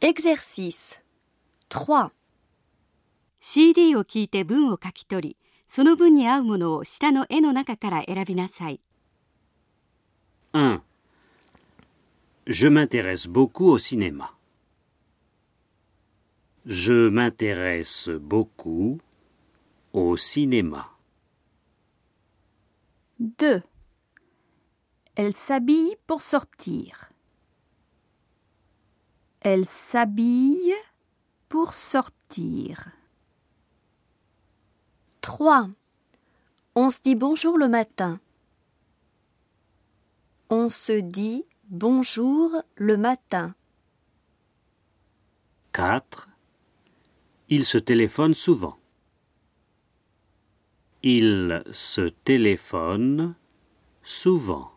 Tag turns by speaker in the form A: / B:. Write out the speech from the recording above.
A: Exercice 3.
B: CD を聞いて文を書き取り、その文に合うものを下の絵の中から選びなさい。
C: 1. Je m'intéresse beaucoup au cinéma. Je m'intéresse beaucoup au cinéma.
A: 2. Elle s'habille pour sortir. Elle s'habille pour sortir. 3. On se dit bonjour le matin. On se dit bonjour le matin.
C: 4. Il se téléphone souvent. Il se téléphone souvent.